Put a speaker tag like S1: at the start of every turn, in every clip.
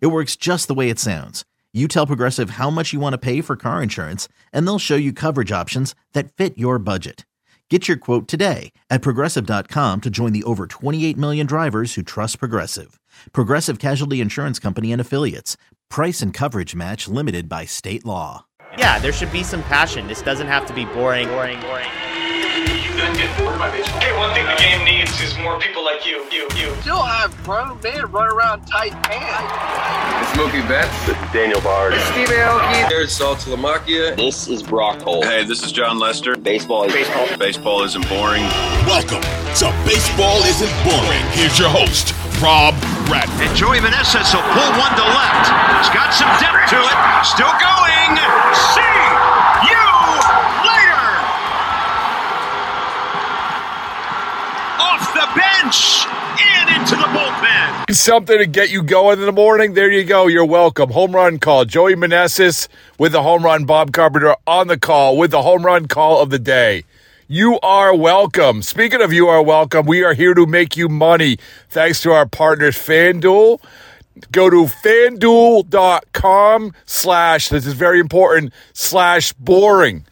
S1: It works just the way it sounds. You tell Progressive how much you want to pay for car insurance, and they'll show you coverage options that fit your budget. Get your quote today at progressive.com to join the over 28 million drivers who trust Progressive. Progressive Casualty Insurance Company and Affiliates. Price and coverage match limited by state law.
S2: Yeah, there should be some passion. This doesn't have to be boring, boring, boring.
S3: Hey, one thing the game needs is more people like you. You, you.
S4: Still have grown men run around tight pants.
S5: Smokey Betts.
S6: Daniel Bard.
S5: Steve Aoki. There's Saltalamacchia.
S6: This is Brock Holt.
S7: Hey, this is Jon Lester.
S6: Baseball is
S7: baseball. Baseball isn't boring.
S8: Welcome to Baseball Isn't Boring. Here's your host, Rob Bradford.
S9: And Joey Meneses will pull one to left. He's got some depth to it. Still going. See bench and into the bullpen.
S10: Something to get you going in the morning. There you go. You're welcome. Home run call. Joey Meneses with the home run. Bob Carpenter on the call with the home run call of the day. You are welcome. Speaking of you are welcome, we are here to make you money thanks to our partners, FanDuel. Go to fanduel.com slash, this is very important, slash boring.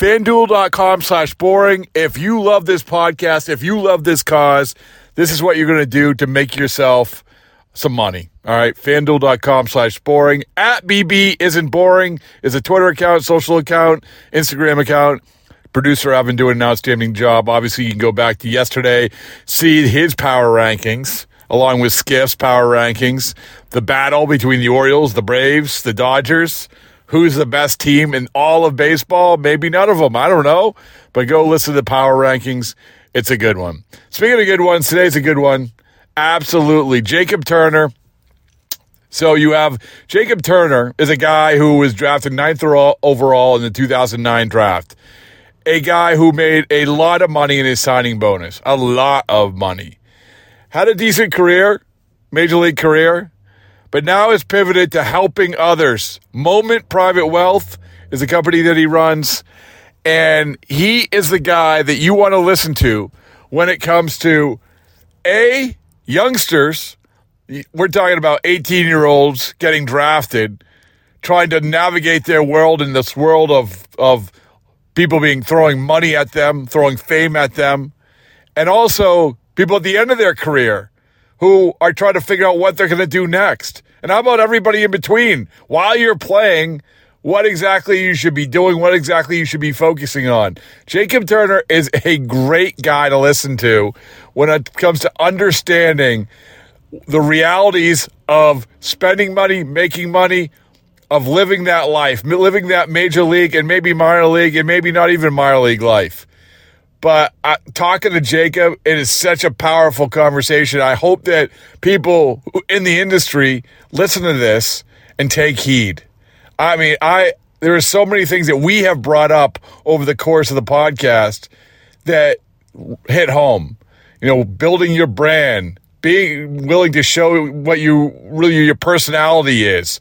S10: FanDuel.com slash boring. If you love this podcast, if you love this cause, this is what you're going to do to make yourself some money. All right. FanDuel.com slash boring. At BB isn't boring is a Twitter account, social account, Instagram account. Producer, been doing an outstanding job. Obviously, you can go back to yesterday, see his power rankings, along with Skiff's power rankings, the battle between the Orioles, the Braves, the Dodgers. Who's the best team in all of baseball? Maybe none of them. I don't know. But go listen to the power rankings. It's a good one. Speaking of good ones, today's a good one. Absolutely. Jacob Turner. So you have Jacob Turner is a guy who was drafted ninth overall in the 2009 draft. A guy who made a lot of money in his signing bonus. A lot of money. Had a decent career, major league career, but now has pivoted to helping others. Moment Private Wealth is a company that he runs, and he is the guy that you want to listen to when it comes to A, youngsters. We're talking about 18 year olds getting drafted, trying to navigate their world in this world of, of people being throwing money at them, throwing fame at them, and also people at the end of their career who are trying to figure out what they're going to do next. And how about everybody in between? While you're playing, what exactly you should be doing, what exactly you should be focusing on. Jacob Turner is a great guy to listen to when it comes to understanding the realities of spending money, making money, of living that life, living that major league and maybe minor league and maybe not even minor league life. But uh, talking to Jacob, it is such a powerful conversation. I hope that people in the industry listen to this and take heed. I mean, I there are so many things that we have brought up over the course of the podcast that hit home. You know, building your brand, being willing to show what you really your personality is.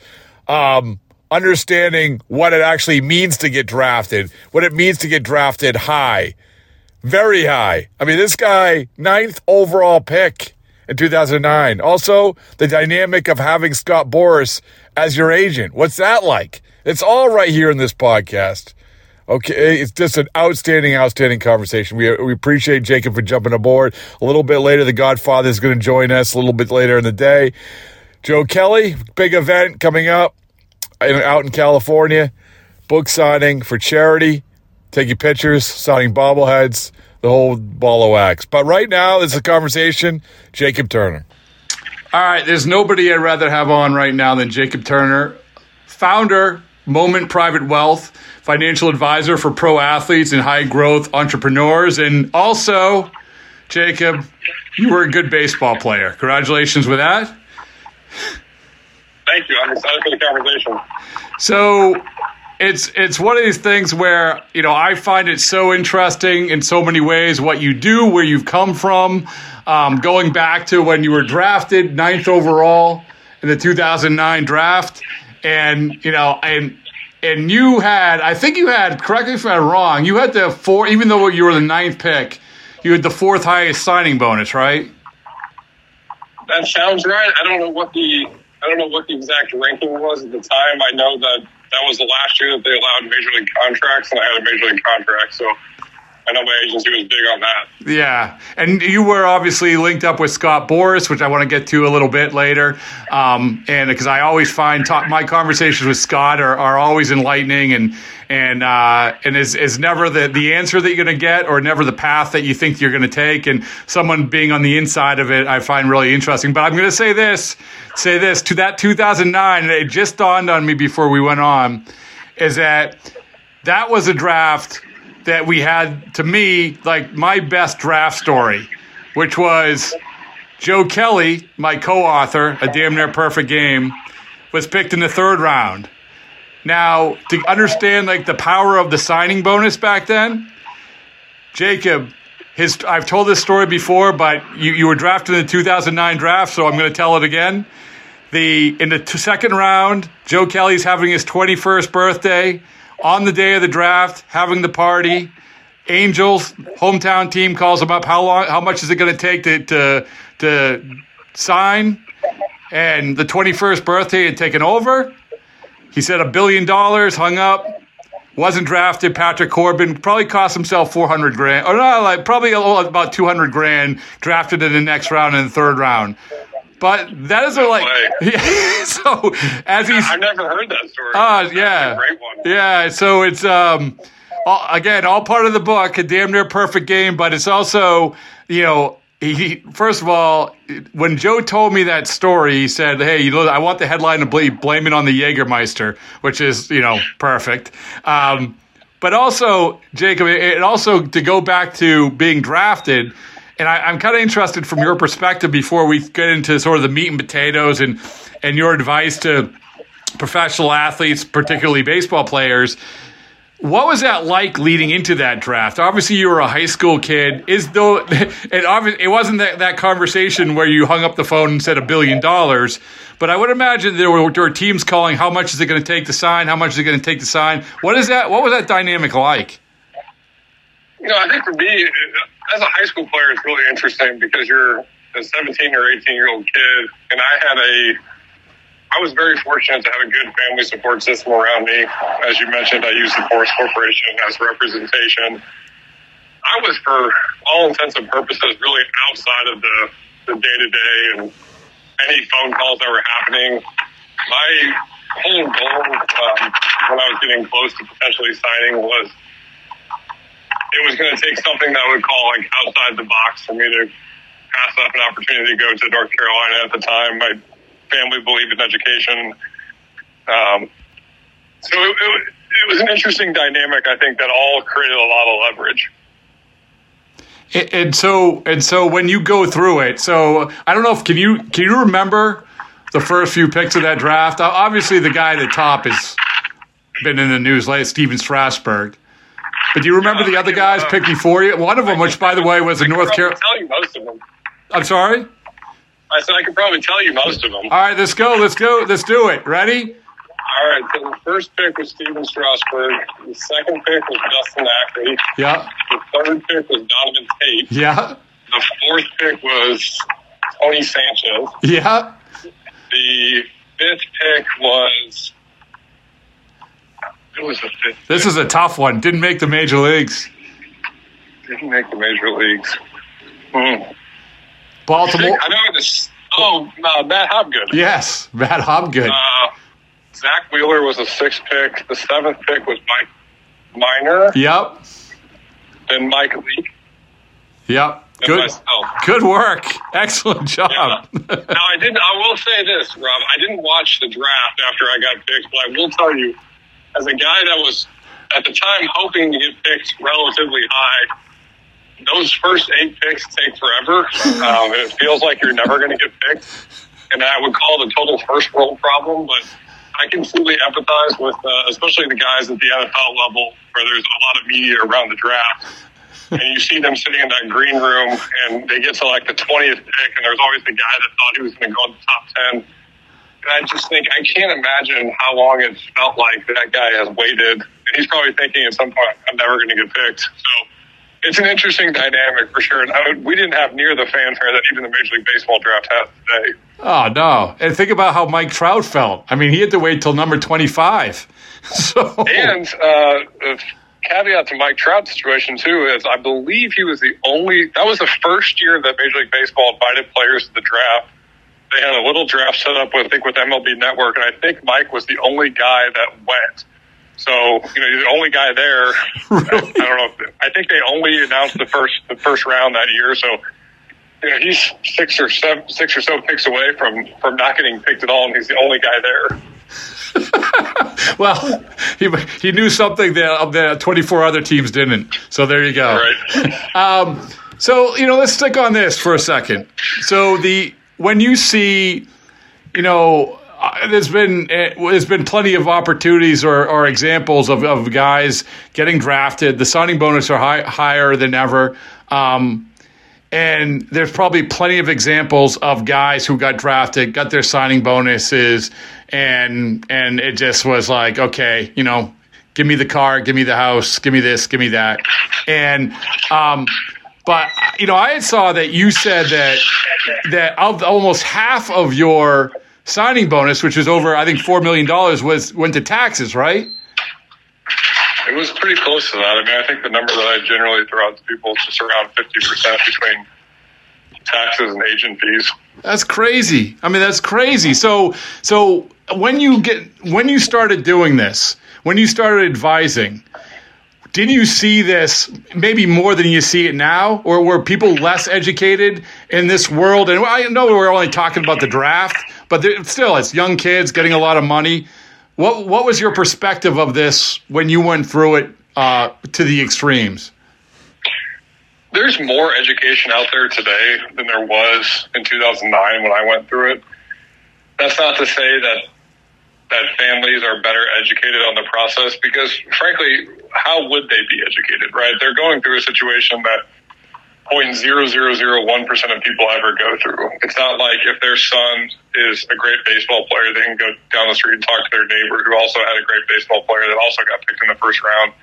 S10: Um, understanding what it actually means to get drafted, what it means to get drafted high very high. I mean, this guy, ninth overall pick in 2009. Also, the dynamic of having Scott Boras as your agent. What's that like? It's all right here in this podcast. Okay, it's just an outstanding, outstanding conversation. We, we appreciate Jacob for jumping aboard. A little bit later, the Godfather is going to join us a little bit later in the day. Joe Kelly, big event coming up. in, out in California, book signing for charity, taking pictures, signing bobbleheads, the whole ball of wax. But right now, this is a conversation. Jacob Turner. All right, there's nobody I'd rather have on right now than Jacob Turner, founder, Moment Private Wealth, financial advisor for pro athletes and high growth entrepreneurs, and also, Jacob, you were a good baseball player. Congratulations with that.
S11: Thank you. I'm excited for the conversation.
S10: So it's it's one of these things where you know I find it so interesting in so many ways what you do, where you've come from, um, going back to when you were drafted ninth overall in the 2009 draft, and you know and and you had I think you had correct me if I'm wrong, you had the four even though you were the ninth pick, you had the fourth highest signing bonus, right?
S11: That sounds right. I don't know what the I don't know what the exact ranking was at the time. I know that that was the last year that they allowed major league contracts, and I had a major league contract, so I know my agency was big on that.
S10: Yeah, and you were obviously linked up with Scott Boras, which I want to get to a little bit later. Um, and because I always find talk, my conversations with Scott are, are always enlightening and and uh, and is is never the the answer that you're going to get or never the path that you think you're going to take. And someone being on the inside of it, I find really interesting. But I'm going to say this, say this to that 2009, and it just dawned on me before we went on, is that that was a draft that we had to me like my best draft story, which was Joe Kelly, my co-author, a damn near perfect game, was picked in the third round. Now, to understand like the power of the signing bonus back then, Jacob, his I've told this story before, but you, you were drafted in the 2009 draft, so I'm going to tell it again. The in the t- second round, Joe Kelly's having his 21st birthday on the day of the draft, having the party. Angels hometown team calls him up. How long? How much is it going to take to to to sign? And the 21st birthday had taken over. He said a billion dollars. Hung up. Wasn't drafted. Patrick Corbin probably cost himself 400 grand, or not like probably about 200 grand. Drafted in the next round in the third round. But that is a like so as he's
S11: I've never heard that story.
S10: Ah, yeah.
S11: great one.
S10: Yeah, so it's um all, again all part of the book, a damn near perfect game, but it's also, you know, he first of all, when Joe told me that story, he said, "Hey, you know, I want the headline to be blame it on the Jägermeister," which is, you know, perfect. Um, but also, Jacob, it also to go back to being drafted, and I, I'm kind of interested from your perspective before we get into sort of the meat and potatoes and and your advice to professional athletes, particularly baseball players. What was that like leading into that draft? Obviously, you were a high school kid. Is though it obviously it wasn't that, that conversation where you hung up the phone and said a billion dollars, but I would imagine there were, there were teams calling. How much is it going to take to sign? How much is it going to take to sign? What is that? What was that dynamic like?
S11: You know, I think for me, as a high school player, it's really interesting because you're a 17 or 18 year old kid, and I had a I was very fortunate to have a good family support system around me. As you mentioned, I used the Boras Corporation as representation. I was, for all intents and purposes, really outside of the the day to day and any phone calls that were happening. My whole goal um, when I was getting close to potentially signing was it was going to take something that I would call like outside the box for me to pass up an opportunity to go to North Carolina at the time. My family believed in education. Um, so it, it, it was an interesting dynamic, I think, that all created a lot of leverage.
S10: And, and so and so when you go through it, so I don't know if can you can you remember the first few picks of that draft? Obviously, the guy at the top has been in the news lately, Stephen Strasburg. But do you remember the other guys picked before you? One of them, which by the way was a North Carolina.
S11: Tell you most of them.
S10: I'm sorry.
S11: I said I could probably tell you most of them.
S10: All right, let's go. Let's go. Let's do it. Ready?
S11: All right. So the first pick was Stephen Strasburg. The second pick was Dustin Ackley.
S10: Yeah.
S11: The third pick was Donovan Tate.
S10: Yeah.
S11: The fourth pick was Tony Sanchez.
S10: Yeah.
S11: The fifth pick was. It was fifth.
S10: This is a tough one. Didn't make the major leagues.
S11: Didn't make the major leagues. Hmm.
S10: Baltimore.
S11: I know this. Oh, uh, Matt Hobgood.
S10: Yes, Matt Hobgood.
S11: Uh, Zack Wheeler was the sixth pick. The seventh pick was Mike Minor.
S10: Yep.
S11: Then Mike Leake.
S10: Yep.
S11: And
S10: Good.
S11: myself.
S10: Good work. Excellent job.
S11: Now I didn't. I will say this, Rob. I didn't watch the draft after I got picked, but I will tell you, as a guy that was at the time hoping to get picked relatively high, those first eight picks take forever. Um, it feels like you're never going to get picked, and I would call it a total first world problem. But I can fully empathize with, uh, especially the guys at the NFL level, where there's a lot of media around the draft and you see them sitting in that green room and they get to like the 20th pick and there's always the guy that thought he was going to go in the top 10 and i just think i can't imagine how long it felt like that guy has waited and he's probably thinking at some point i'm never going to get picked so it's an interesting dynamic for sure and I would, we didn't have near the fanfare that even the major league baseball draft has today
S10: Oh no! And think about how Mike Trout felt. I mean, he had to wait till number twenty-five. So
S11: And uh, the caveat to Mike Trout's situation too is I believe he was the only. That was the first year that Major League Baseball invited players to the draft. They had a little draft set up with I think with MLB Network, and I think Mike was the only guy that went. So you know, he's the only guy there. I, I don't know. If, I think they only announced the first the first round that year. So you know, he's six or seven, six or so picks away from from not getting picked at all, and he's the only guy there.
S10: well, he he knew something that that twenty-four other teams didn't. So there you go.
S11: Right.
S10: Um, so you know, let's stick on this for a second. So the when you see, you know, uh, there's been uh, there's been plenty of opportunities or, or examples of, of guys getting drafted. The signing bonus are high, higher than ever. Um, and there's probably plenty of examples of guys who got drafted, got their signing bonuses, and and it just was like, okay, you know, give me the car, give me the house, give me this, give me that, and um, but you know, I saw that you said that that of almost half of your signing bonus, which was over, I think, four million dollars, was went to taxes, right?
S11: It was pretty close to that. I mean, I think the number that I generally throw out to people is just around 50% between taxes and agent fees.
S10: That's crazy. I mean, that's crazy. So, so when you get when you started doing this, when you started advising, did you see this maybe more than you see it now, or were people less educated in this world? And I know we're only talking about the draft, but still, it's young kids getting a lot of money. What what was your perspective of this when you went through it uh, to the extremes?
S11: There's more education out there today than there was in 2009 when I went through it. That's not to say that that families are better educated on the process because frankly, how would they be educated, right? They're going through a situation that 0.0001% of people ever go through. It's not like if their son is a great baseball player, they can go down the street and talk to their neighbor who also had a great baseball player that also got picked in the first round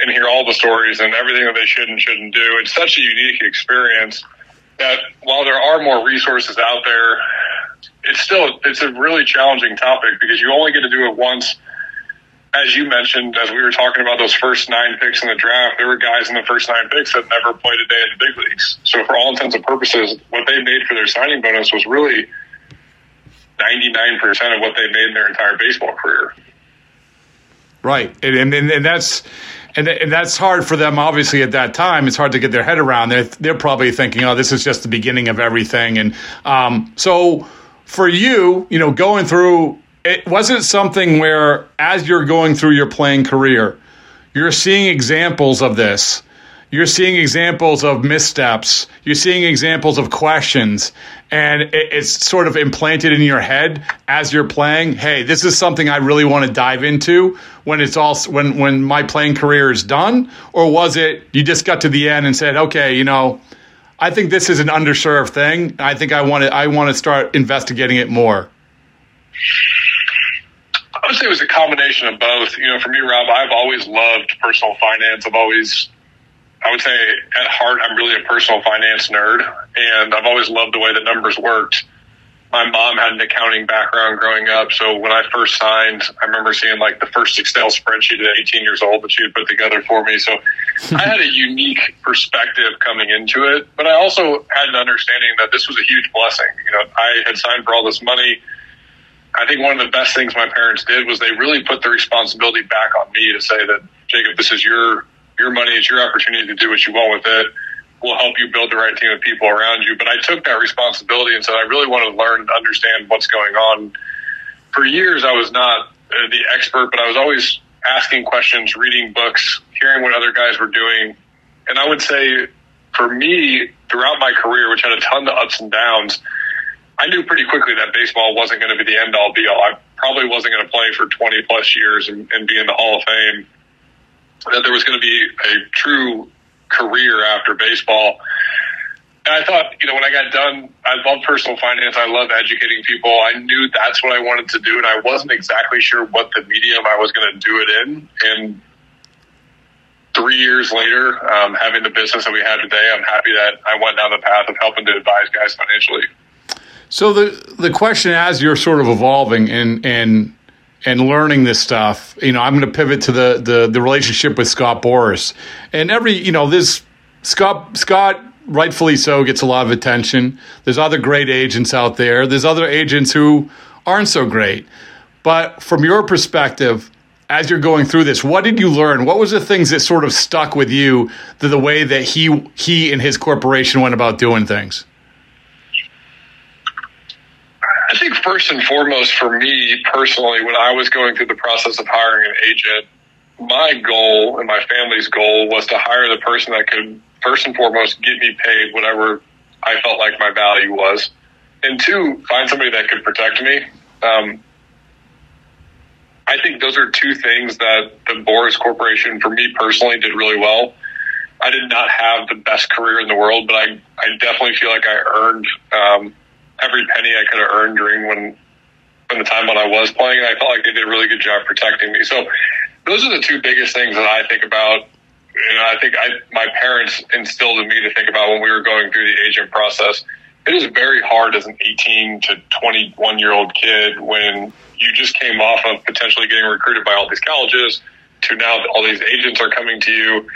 S11: and hear all the stories and everything that they should and shouldn't do. It's such a unique experience that while there are more resources out there, it's still it's a really challenging topic because you only get to do it once. As you mentioned, as we were talking about those first nine picks in the draft, there were guys in the first nine picks that never played a day in the big leagues. So, for all intents and purposes, what they made for their signing bonus was really 99% of what they made in their entire baseball career.
S10: Right, and and, and that's and, and that's hard for them. Obviously, at that time, it's hard to get their head around. They're they're probably thinking, "Oh, this is just the beginning of everything." And um, so, for you, you know, going through it wasn't something where, as you're going through your playing career, you're seeing examples of this. You're seeing examples of missteps. You're seeing examples of questions, and it, it's sort of implanted in your head as you're playing. Hey, this is something I really want to dive into when it's all when when my playing career is done, or was it you just got to the end and said, okay, you know, I think this is an underserved thing. I think I want to I want to start investigating it more.
S11: I would say it was a combination of both. You know, for me, Rob, I've always loved personal finance. I've always, I would say at heart, I'm really a personal finance nerd, and I've always loved the way the numbers worked. My mom had an accounting background growing up, so when I first signed, I remember seeing like the first Excel spreadsheet at 18 years old that she had put together for me. So I had a unique perspective coming into it, but I also had an understanding that this was a huge blessing. You know, I had signed for all this money I think one of the best things my parents did was they really put the responsibility back on me to say that Jacob, this is your your money, it's your opportunity to do what you want with it. We'll help you build the right team of people around you. But I took that responsibility and said I really want to learn and understand what's going on. For years, I was not uh, the expert, but I was always asking questions, reading books, hearing what other guys were doing. And I would say for me, throughout my career, which had a ton of ups and downs, I knew pretty quickly that baseball wasn't going to be the end all be all. I probably wasn't going to play for 20 plus years and, and be in the Hall of Fame. That there was going to be a true career after baseball. And I thought, you know, when I got done, I love personal finance. I love educating people. I knew that's what I wanted to do, and I wasn't exactly sure what the medium I was going to do it in. And three years later, um, having the business that we have today, I'm happy that I went down the path of helping to advise guys financially.
S10: So the the question as you're sort of evolving and and and learning this stuff, you know, I'm going to pivot to the the the relationship with Scott Boras. And every, you know, this Scott Scott rightfully so gets a lot of attention. There's other great agents out there. There's other agents who aren't so great. But from your perspective, as you're going through this, what did you learn? What was the things that sort of stuck with you to the way that he he and his corporation went about doing things?
S11: I think first and foremost for me personally, when I was going through the process of hiring an agent, my goal and my family's goal was to hire the person that could first and foremost get me paid whatever I felt like my value was, and two, find somebody that could protect me. Um, I think those are two things that the Boras Corporation, for me personally, did really well. I did not have the best career in the world, but I, I definitely feel like I earned um, every penny I could have earned during when, when the time when I was playing. And I felt like they did a really good job protecting me. So those are the two biggest things that I think about. You know, I think I, my parents instilled in me to think about when we were going through the agent process. It is very hard as an 18 to 21 year old kid when you just came off of potentially getting recruited by all these colleges to now all these agents are coming to you.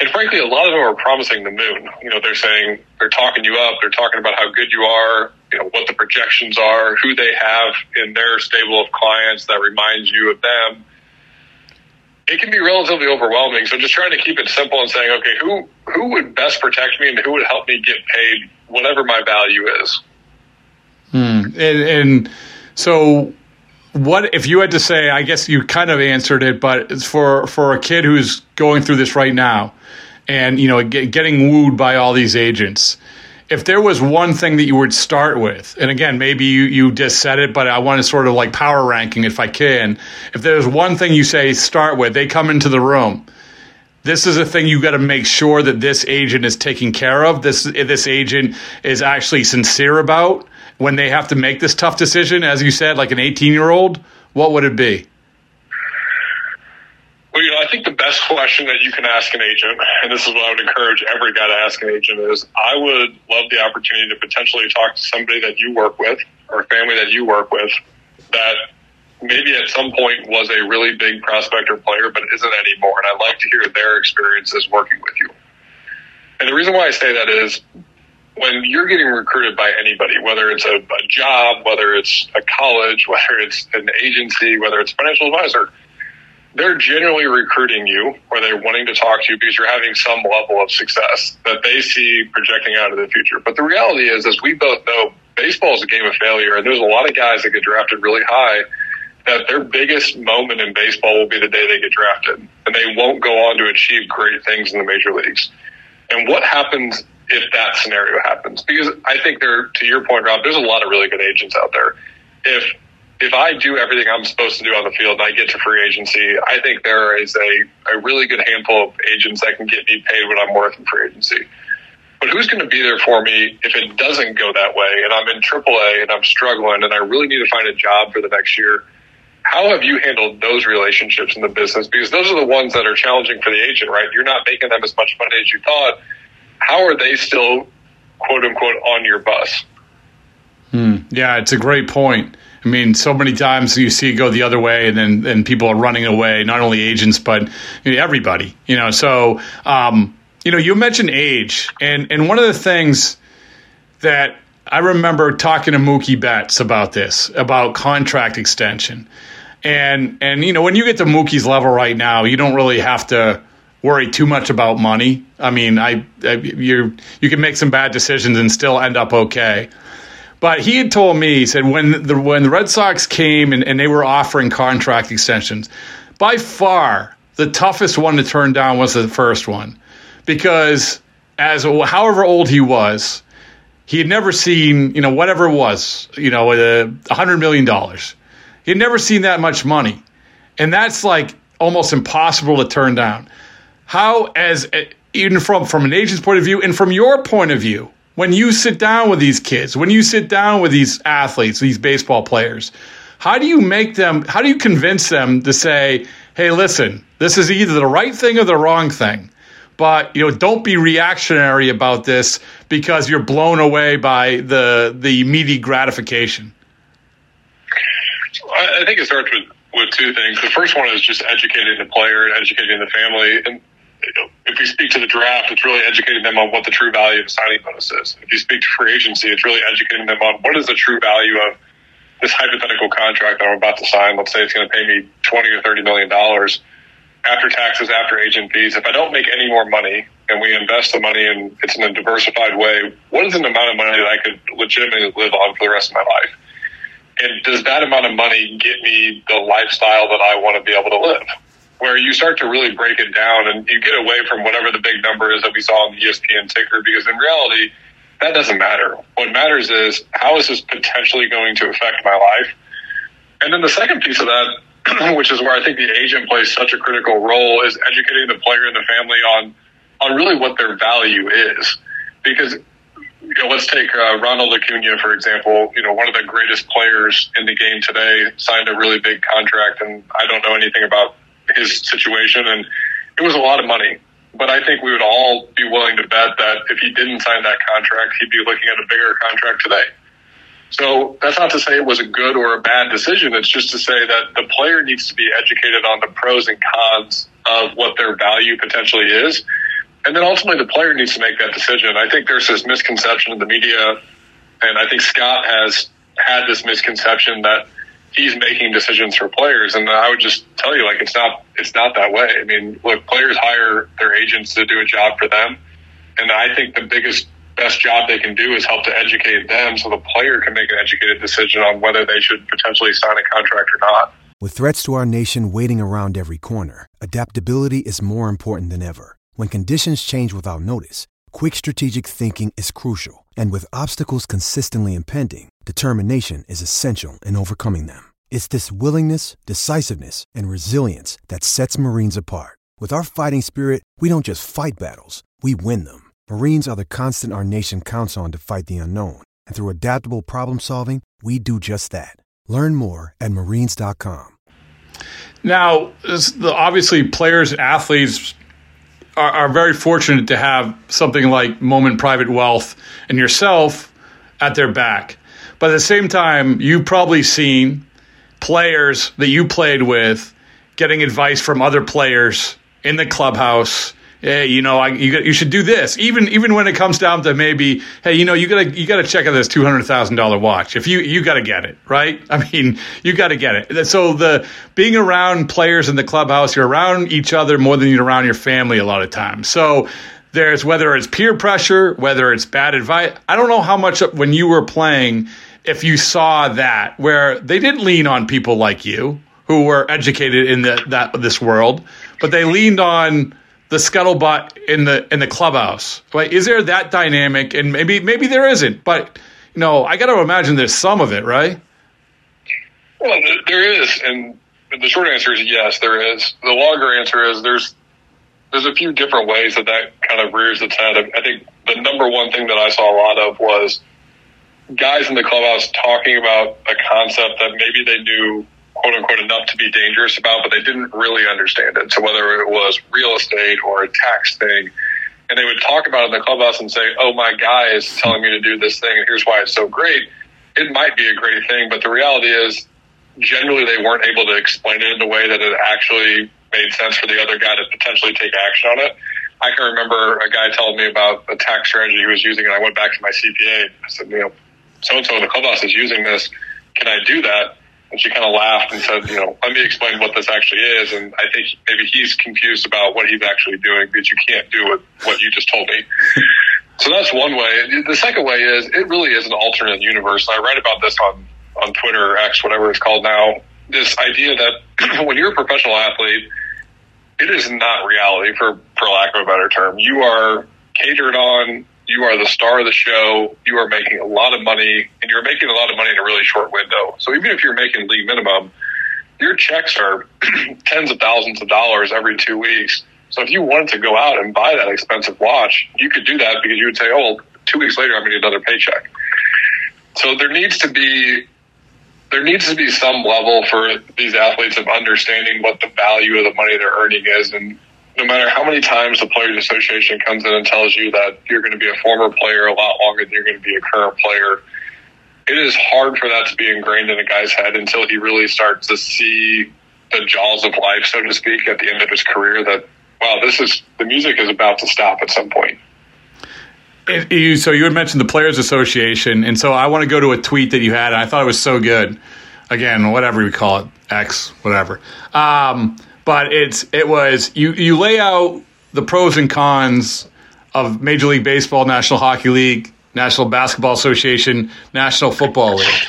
S11: And frankly, a lot of them are promising the moon. You know, they're saying they're talking you up. They're talking about how good you are, you know, what the projections are, who they have in their stable of clients that reminds you of them. It can be relatively overwhelming. So just trying to keep it simple and saying, okay, who who would best protect me and who would help me get paid whatever my value is.
S10: Hmm. And, and so what if you had to say i guess you kind of answered it but for for a kid who's going through this right now and you know get, getting wooed by all these agents if there was one thing that you would start with and again maybe you, you just said it but i want to sort of like power ranking if i can. If there's one thing you say start with they come into the room. This is a thing you got to make sure that this agent is taking care of this this agent is actually sincere about. When they have to make this tough decision, as you said, like an 18 year old, what would it be?
S11: Well, you know, I think the best question that you can ask an agent, and this is what I would encourage every guy to ask an agent, is I would love the opportunity to potentially talk to somebody that you work with or a family that you work with that maybe at some point was a really big prospect or player, but isn't anymore. And I'd like to hear their experiences working with you. And the reason why I say that is when you're getting recruited by anybody, whether it's a, a, job, whether it's a college, whether it's an agency, whether it's a financial advisor, they're generally recruiting you or they're wanting to talk to you because you're having some level of success that they see projecting out of the future. But the reality is, as we both know, baseball is a game of failure, and there's a lot of guys that get drafted really high that their biggest moment in baseball will be the day they get drafted, and they won't go on to achieve great things in the major leagues. And what happens if that scenario happens. Because I think there, to your point, Rob, there's a lot of really good agents out there. If if I do everything I'm supposed to do on the field and I get to free agency, I think there is a, a really good handful of agents that can get me paid what I'm worth in free agency. But who's going to be there for me if it doesn't go that way and I'm in AAA and I'm struggling and I really need to find a job for the next year? How have you handled those relationships in the business? Because those are the ones that are challenging for the agent, right? You're not making them as much money as you thought how are they still quote unquote on your bus?
S10: Hmm. Yeah, it's a great point. I mean, so many times you see it go the other way, and then and people are running away. Not only agents, but everybody. You know, so um, you know, you mentioned age, and and one of the things that I remember talking to Mookie Betts about this, about contract extension. And and you know, when you get to Mookie's level right now, you don't really have to worry too much about money. I mean, I, I you you can make some bad decisions and still end up okay. But he had told me, he said when the when the Red Sox came and, and they were offering contract extensions, by far the toughest one to turn down was the first one, because as however old he was, he had never seen you know whatever it was you know uh, a hundred million dollars. He had never seen that much money, and that's like almost impossible to turn down. How as uh, even from from an agent's point of view and from your point of view, when you sit down with these kids, when you sit down with these athletes, these baseball players, how do you make them? How do you convince them to say, "Hey, listen, this is either the right thing or the wrong thing"? but you know don't be reactionary about this because you're blown away by the the immediate gratification
S11: i think it starts with with two things the first one is just educating the player and educating the family and if you speak to the draft, it's really educating them on what the true value of signing bonus is. If you speak to free agency, it's really educating them on what is the true value of this hypothetical contract that I'm about to sign. Let's say it's going to pay me twenty or thirty million dollars after taxes, after agent fees. If I don't make any more money and we invest the money and it's in a diversified way, what is an amount of money that I could legitimately live on for the rest of my life? And does that amount of money get me the lifestyle that I want to be able to live? Where you start to really break it down and you get away from whatever the big number is that we saw on the ESPN ticker because in reality, that doesn't matter. What matters is how is this potentially going to affect my life? And then the second piece of that, which is where I think the agent plays such a critical role, is educating the player and the family on on really what their value is. Because you know, let's take uh, Ronald Acuna for example. You know, one of the greatest players in the game today signed a really big contract, and I don't know anything about his situation, and it was a lot of money. But I think we would all be willing to bet that if he didn't sign that contract, he'd be looking at a bigger contract today. So that's not to say it was a good or a bad decision. It's just to say that the player needs to be educated on the pros and cons of what their value potentially is. And then ultimately the player needs to make that decision. I think there's this misconception in the media, and I think Scott has had this misconception that he's making decisions for players. And I would just tell you, like, it's not, it's not that way. I mean, look, players hire their agents to do a job for them. And I think the biggest, best job they can do is help to educate them so the player can make an educated decision on whether they should potentially sign a contract or not.
S12: With threats to our nation waiting around every corner, adaptability is more important than ever. When conditions change without notice, quick strategic thinking is crucial. And with obstacles consistently impending, determination is essential in overcoming them. It's this willingness, decisiveness, and resilience that sets Marines apart. With our fighting spirit, we don't just fight battles, we win them. Marines are the constant our nation counts on to fight the unknown. And through adaptable problem solving, we do just that. Learn more at marines.com.
S10: Now, obviously, players and athletes are, are very fortunate to have something like Moment Private Wealth and yourself at their back. But at the same time, you've probably seen players that you played with getting advice from other players in the clubhouse. Hey, you know, I, you, you should do this. Even even when it comes down to maybe, hey, you know, you gotta you gotta check out this two hundred thousand dollar watch. If you you gotta get it, right? I mean, you gotta get it. So the being around players in the clubhouse, you're around each other more than you're around your family a lot of times. So there's whether it's peer pressure, whether it's bad advice. I don't know how much when you were playing if you saw that where they didn't lean on people like you who were educated in the, that this world, but they leaned on the scuttlebutt in the in the clubhouse. Right? Is there that dynamic? And maybe maybe there isn't, but you know, I got to imagine there's some of it, right?
S11: Well, there is, and the short answer is yes, there is. The longer answer is there's there's a few different ways that that kind of rears its head. I think the number one thing that I saw a lot of was guys in the clubhouse talking about a concept that maybe they knew quote unquote enough to be dangerous about, but they didn't really understand it. So whether it was real estate or a tax thing, and they would talk about it in the clubhouse and say, "Oh, my guy is telling me to do this thing, and here's why it's so great." It might be a great thing, but the reality is, generally, they weren't able to explain it in a way that it actually made sense for the other guy to potentially take action on it. I can remember a guy telling me about a tax strategy he was using, and I went back to my CPA. And I said, you know, so and so in the clubhouse is using this. Can I do that? And she kind of laughed and said, you know, let me explain what this actually is. And I think maybe he's confused about what he's actually doing because you can't do what, what you just told me. so that's one way. The second way is it really is an alternate universe. I write about this on, on Twitter or X, whatever it's called now. This idea that when you're a professional athlete, it is not reality for, for lack of a better term. You are catered on you are the star of the show. You are making a lot of money, and you're making a lot of money in a really short window. So even if you're making league minimum, your checks are tens of thousands of dollars every two weeks. So if you wanted to go out and buy that expensive watch, you could do that because you would say, "Oh, two weeks later, I'm going to get another paycheck." So there needs to be there needs to be some level for these athletes of understanding what the value of the money they're earning is and no matter how many times the Players Association comes in and tells you that you're going to be a former player a lot longer than you're going to be a current player, it is hard for that to be ingrained in a guy's head until he really starts to see the jaws of life, so to speak, at the end of his career that, wow, this is the music is about to stop at some point.
S10: You, so you had mentioned the Players Association, and so I want to go to a tweet that you had, and I thought it was so good. Again, whatever we call it, X, whatever. Um, but it's it was you you lay out the pros and cons of Major League Baseball, National Hockey League, National Basketball Association, National Football League.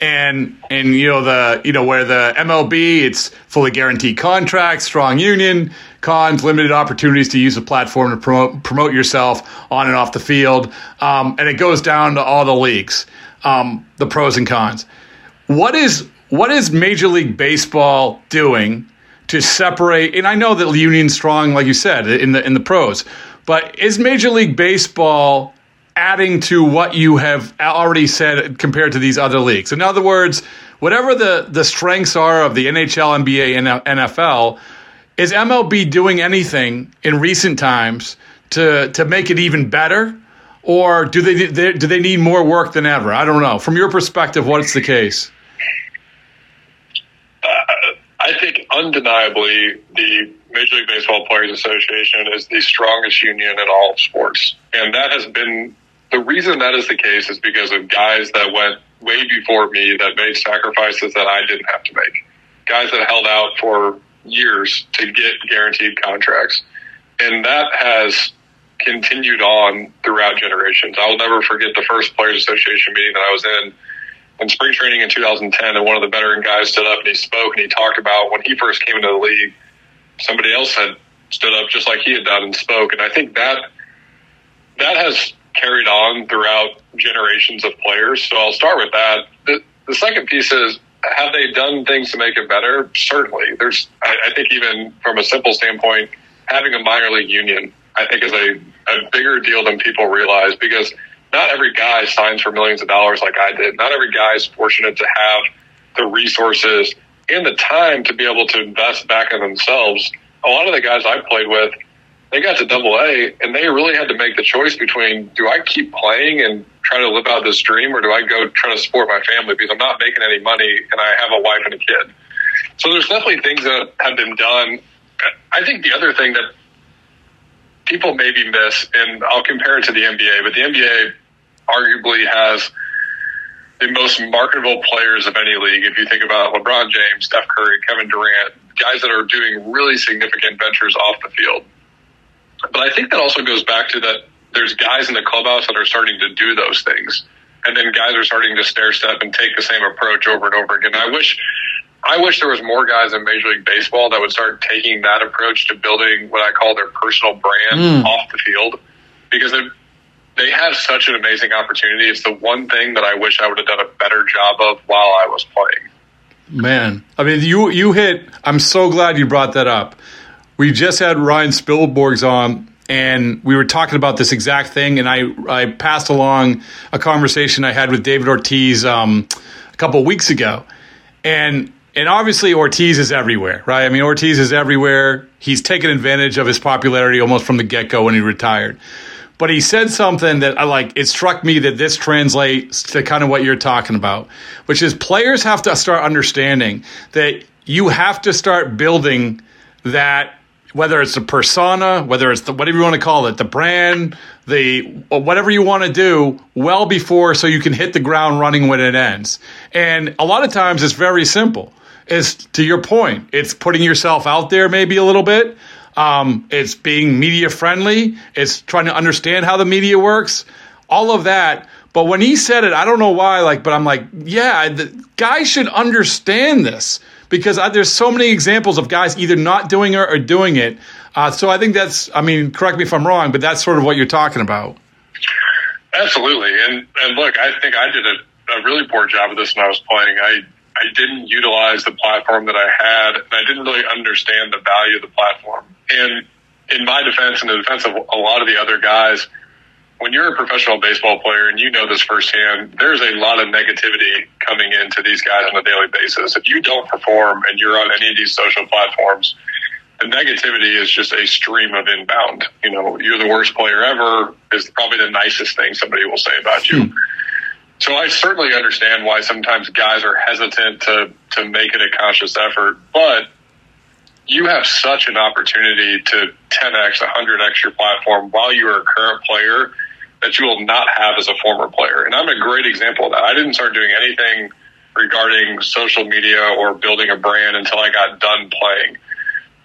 S10: And and you know the you know where the MLB it's fully guaranteed contracts, strong union, cons, limited opportunities to use a platform to promote promote yourself on and off the field, um, and it goes down to all the leagues, um, the pros and cons. What is what is Major League Baseball doing to separate. And I know that Union strong, like you said, in the in the pros, but is Major League Baseball adding to what you have already said compared to these other leagues? In other words, whatever the the strengths are of the NHL, NBA, and uh, NFL, is MLB doing anything in recent times to to make it even better? Or do they, they do they need more work than ever? I don't know. From your perspective, what's the case?
S11: I think undeniably the Major League Baseball Players Association is the strongest union in all of sports. And that has been the reason that is the case is because of guys that went way before me that made sacrifices that I didn't have to make. Guys that held out for years to get guaranteed contracts. And that has continued on throughout generations. I will never forget the first Players Association meeting that I was in in spring training in 2010, and one of the veteran guys stood up and he spoke and he talked about when he first came into the league, somebody else had stood up just like he had done and spoke, and I think that that has carried on throughout generations of players. So I'll start with that. The, the second piece is have they done things to make it better? Certainly. There's, I, I think, even from a simple standpoint, having a minor league union, I think, is a, a bigger deal than people realize because not every guy signs for millions of dollars like I did. Not every guy is fortunate to have the resources and the time to be able to invest back in themselves. A lot of the guys I played with, they got to double A and they really had to make the choice between do I keep playing and try to live out this dream or do I go try to support my family because I'm not making any money and I have a wife and a kid. So there's definitely things that have been done. I think the other thing that people maybe miss, and I'll compare it to the NBA, but the NBA arguably has the most marketable players of any league. If you think about LeBron James, Steph Curry, Kevin Durant, guys that are doing really significant ventures off the field. But I think that also goes back to that there's guys in the clubhouse that are starting to do those things. And then guys are starting to stair step and take the same approach over and over again. I wish I wish there was more guys in Major League Baseball that would start taking that approach to building what I call their personal brand mm. off the field because it, they have such an amazing opportunity. It's the one thing that I wish I would have done a better job of while I was playing.
S10: Man, I mean, you you hit. I'm so glad you brought that up. We just had Ryan Spilborghs on, and we were talking about this exact thing. And I I passed along a conversation I had with David Ortiz um, a couple weeks ago, and and obviously Ortiz is everywhere, right? I mean, Ortiz is everywhere. He's taken advantage of his popularity almost from the get go when he retired. But he said something that I like. It struck me that this translates to kind of what you're talking about, which is players have to start understanding that you have to start building that whether it's the persona, whether it's the whatever you want to call it, the brand, the whatever you want to do, well before so you can hit the ground running when it ends. And a lot of times it's very simple. It's to your point. It's putting yourself out there maybe a little bit. Um, it's being media friendly. It's trying to understand how the media works. All of that. But when he said it, I don't know why. Like, but I'm like, yeah, the guy should understand this because I, there's so many examples of guys either not doing it or doing it. Uh, so I think that's, I mean, correct me if I'm wrong, but that's sort of what you're talking about.
S11: Absolutely, and and look, I think I did a, a really poor job of this when I was playing. I I didn't utilize the platform that I had, and I didn't really understand the value of the platform. And in my defense, and the defense of a lot of the other guys, when you're a professional baseball player and you know this firsthand, there's a lot of negativity coming into these guys on a daily basis. If you don't perform and you're on any of these social platforms, the negativity is just a stream of inbound. You know, you're the worst player ever is probably the nicest thing somebody will say about you. Hmm. So I certainly understand why sometimes guys are hesitant to to make it a conscious effort, but you have such an opportunity to 10x, 100x your platform while you're a current player that you will not have as a former player. And I'm a great example of that. I didn't start doing anything regarding social media or building a brand until I got done playing.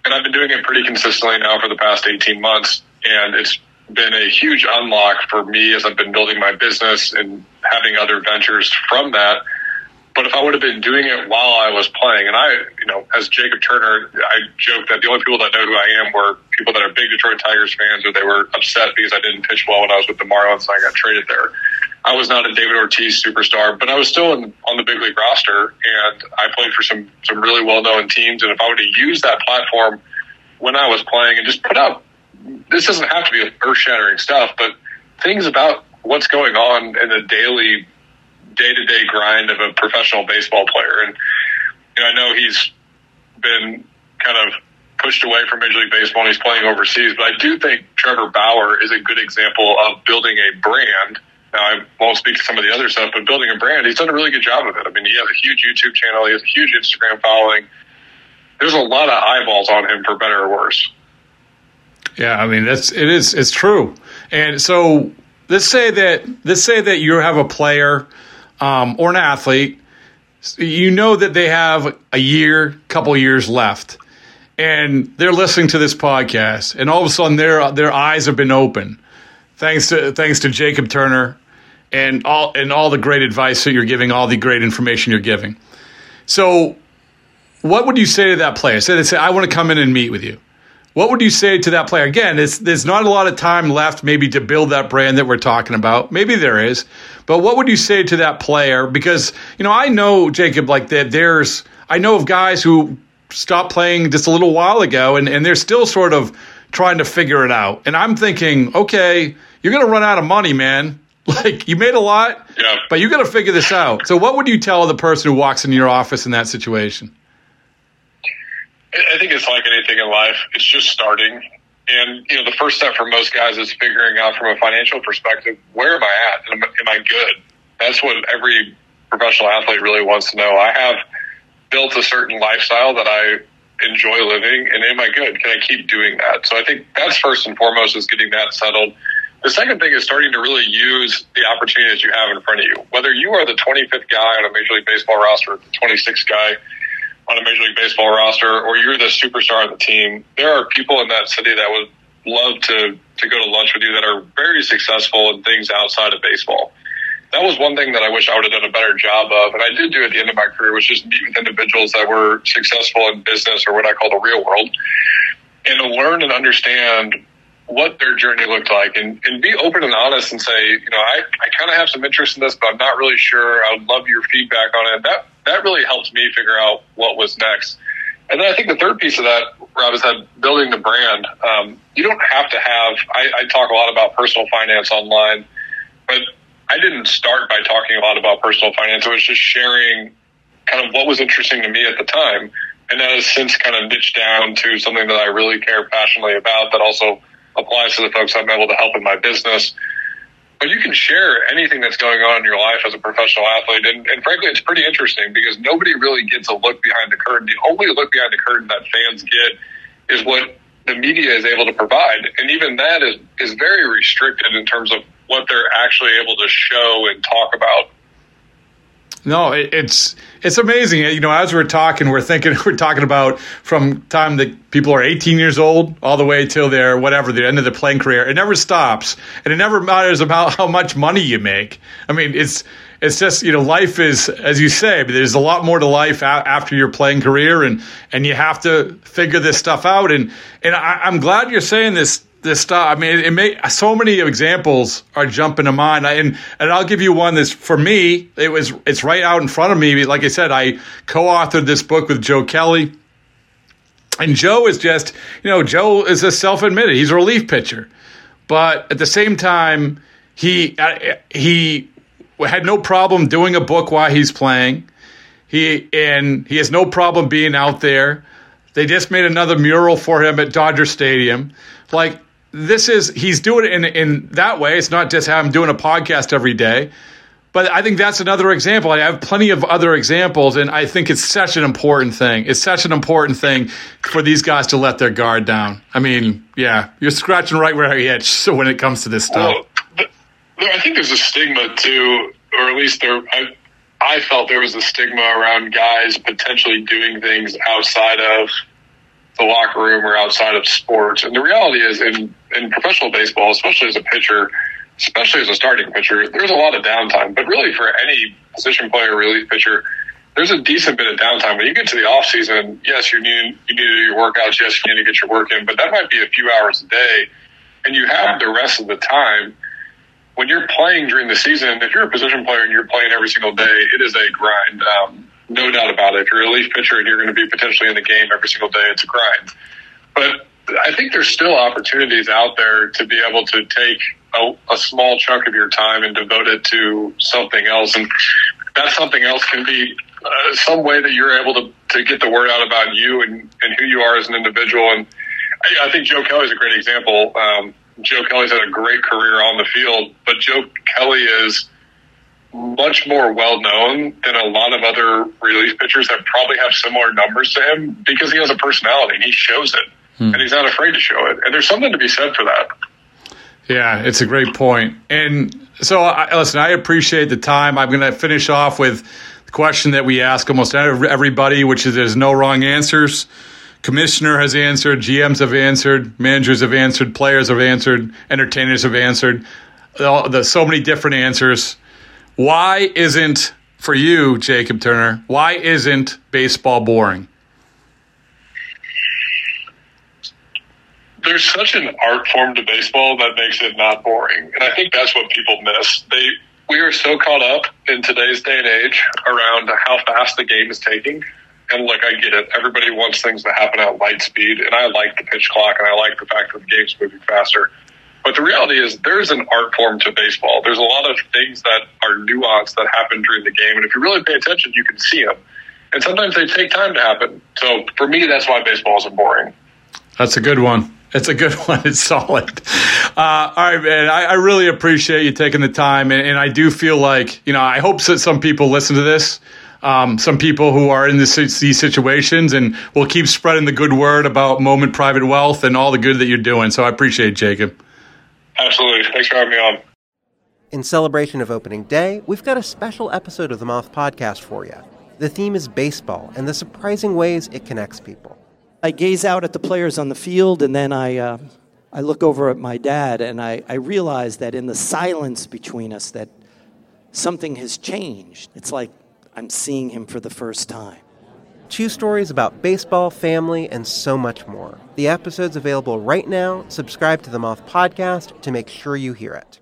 S11: And I've been doing it pretty consistently now for the past 18 months. And it's been a huge unlock for me as I've been building my business and having other ventures from that but if I would have been doing it while I was playing, and I, you know, as Jacob Turner, I joke that the only people that know who I am were people that are big Detroit Tigers fans, or they were upset because I didn't pitch well when I was with the Marlins and I got traded there. I was not a David Ortiz superstar, but I was still in, on the big league roster, and I played for some some really well known teams. And if I would have used that platform when I was playing and just put out, this doesn't have to be earth shattering stuff, but things about what's going on in the daily day to day grind of a professional baseball player. And you know, I know he's been kind of pushed away from Major League Baseball and he's playing overseas, but I do think Trevor Bauer is a good example of building a brand. Now, I won't speak to some of the other stuff, but building a brand, he's done a really good job of it. I mean, he has a huge YouTube channel, he has a huge Instagram following. There's a lot of eyeballs on him for better or worse.
S10: Yeah, I mean that's it is it's true. And so let's say that let's say that you have a player um, or an athlete, you know that they have a year, couple years left, and they're listening to this podcast, and all of a sudden their their eyes have been open, thanks to thanks to Jacob Turner, and all and all the great advice that you're giving, all the great information you're giving. So, what would you say to that player? Say they say, "I want to come in and meet with you." What would you say to that player? Again, there's not a lot of time left maybe to build that brand that we're talking about. Maybe there is. But what would you say to that player? Because, you know, I know, Jacob, like that there's, I know of guys who stopped playing just a little while ago and, and they're still sort of trying to figure it out. And I'm thinking, okay, you're going to run out of money, man. Like you made a lot,
S11: yeah.
S10: but you got to figure this out. So, what would you tell the person who walks into your office in that situation?
S11: I think it's like anything in life. It's just starting. And, you know, the first step for most guys is figuring out from a financial perspective, where am I at? Am, am I good? That's what every professional athlete really wants to know. I have built a certain lifestyle that I enjoy living and am I good? Can I keep doing that? So I think that's first and foremost is getting that settled. The second thing is starting to really use the opportunities you have in front of you. Whether you are the 25th guy on a Major League Baseball roster, the 26th guy, on a Major League Baseball roster or you're the superstar of the team, there are people in that city that would love to, to go to lunch with you that are very successful in things outside of baseball. That was one thing that I wish I would have done a better job of. And I did do at the end of my career was just meet with individuals that were successful in business or what I call the real world and to learn and understand what their journey looked like and, and be open and honest and say, you know, I, I kind of have some interest in this, but I'm not really sure. I would love your feedback on it. That, that really helped me figure out what was next. And then I think the third piece of that, Rob, is that building the brand. Um, you don't have to have, I, I talk a lot about personal finance online, but I didn't start by talking a lot about personal finance. It was just sharing kind of what was interesting to me at the time. And that has since kind of niched down to something that I really care passionately about that also applies to the folks I'm able to help in my business. But you can share anything that's going on in your life as a professional athlete. And, and frankly, it's pretty interesting because nobody really gets a look behind the curtain. The only look behind the curtain that fans get is what the media is able to provide. And even that is, is very restricted in terms of what they're actually able to show and talk about.
S10: No, it, it's it's amazing. You know, as we're talking, we're thinking we're talking about from time that people are 18 years old all the way till they're whatever the end of their playing career. It never stops, and it never matters about how much money you make. I mean, it's it's just you know life is as you say there's a lot more to life after your playing career and and you have to figure this stuff out and and I, i'm glad you're saying this this stuff i mean it, it may so many examples are jumping to mind I, and and i'll give you one that's for me it was it's right out in front of me like i said i co-authored this book with joe kelly and joe is just you know joe is a self-admitted he's a relief pitcher but at the same time he uh, he had no problem doing a book while he's playing. He and he has no problem being out there. They just made another mural for him at Dodger Stadium. Like this is he's doing it in in that way. It's not just how I'm doing a podcast every day. But I think that's another example. I have plenty of other examples, and I think it's such an important thing. It's such an important thing for these guys to let their guard down. I mean, yeah, you're scratching right where I itch so when it comes to this stuff. Well,
S11: I think there's a stigma too, or at least there. I, I felt there was a stigma around guys potentially doing things outside of the locker room or outside of sports. And the reality is, in in professional baseball, especially as a pitcher, especially as a starting pitcher, there's a lot of downtime. But really, for any position player, relief pitcher, there's a decent bit of downtime. When you get to the off season, yes, you need you need to do your workouts. Yes, you need to get your work in, but that might be a few hours a day, and you have the rest of the time when you're playing during the season, if you're a position player and you're playing every single day, it is a grind. Um, no doubt about it. If you're a relief pitcher and you're going to be potentially in the game every single day, it's a grind. But I think there's still opportunities out there to be able to take a, a small chunk of your time and devote it to something else. And that something else can be uh, some way that you're able to, to get the word out about you and, and who you are as an individual. And I, I think Joe Kelly is a great example. Um, Joe Kelly's had a great career on the field, but Joe Kelly is much more well known than a lot of other relief pitchers that probably have similar numbers to him because he has a personality and he shows it hmm. and he's not afraid to show it. And there's something to be said for that.
S10: Yeah, it's a great point. And so, I, listen, I appreciate the time. I'm going to finish off with the question that we ask almost everybody, which is there's no wrong answers commissioner has answered, GMs have answered, managers have answered, players have answered, entertainers have answered. There's so many different answers. Why isn't for you, Jacob Turner? Why isn't baseball boring?
S11: There's such an art form to baseball that makes it not boring, and I think that's what people miss. They we are so caught up in today's day and age around how fast the game is taking and look, I get it. Everybody wants things to happen at light speed, and I like the pitch clock, and I like the fact that the game's moving faster. But the reality is, there's an art form to baseball. There's a lot of things that are nuanced that happen during the game, and if you really pay attention, you can see them. And sometimes they take time to happen. So for me, that's why baseball isn't boring.
S10: That's a good one. It's a good one. It's solid. Uh, all right, man. I, I, really appreciate you taking the time, and, and, I do feel like you know. I hope that some people listen to this um, some people who are in this, these situations, and we'll keep spreading the good word about Moment Private Wealth and all the good that you're doing. So I appreciate it, Jacob.
S11: Absolutely. Thanks for having me on.
S13: In celebration of opening day, we've got a special episode of the Moth podcast for you. The theme is baseball and the surprising ways it connects people.
S14: I gaze out at the players on the field, and then I, uh, I look over at my dad, and I, I realize that in the silence between us, that something has changed. It's like I'm seeing him for the first time.
S13: Two stories about baseball, family, and so much more. The episode's available right now. Subscribe to the Moth Podcast to make sure you hear it.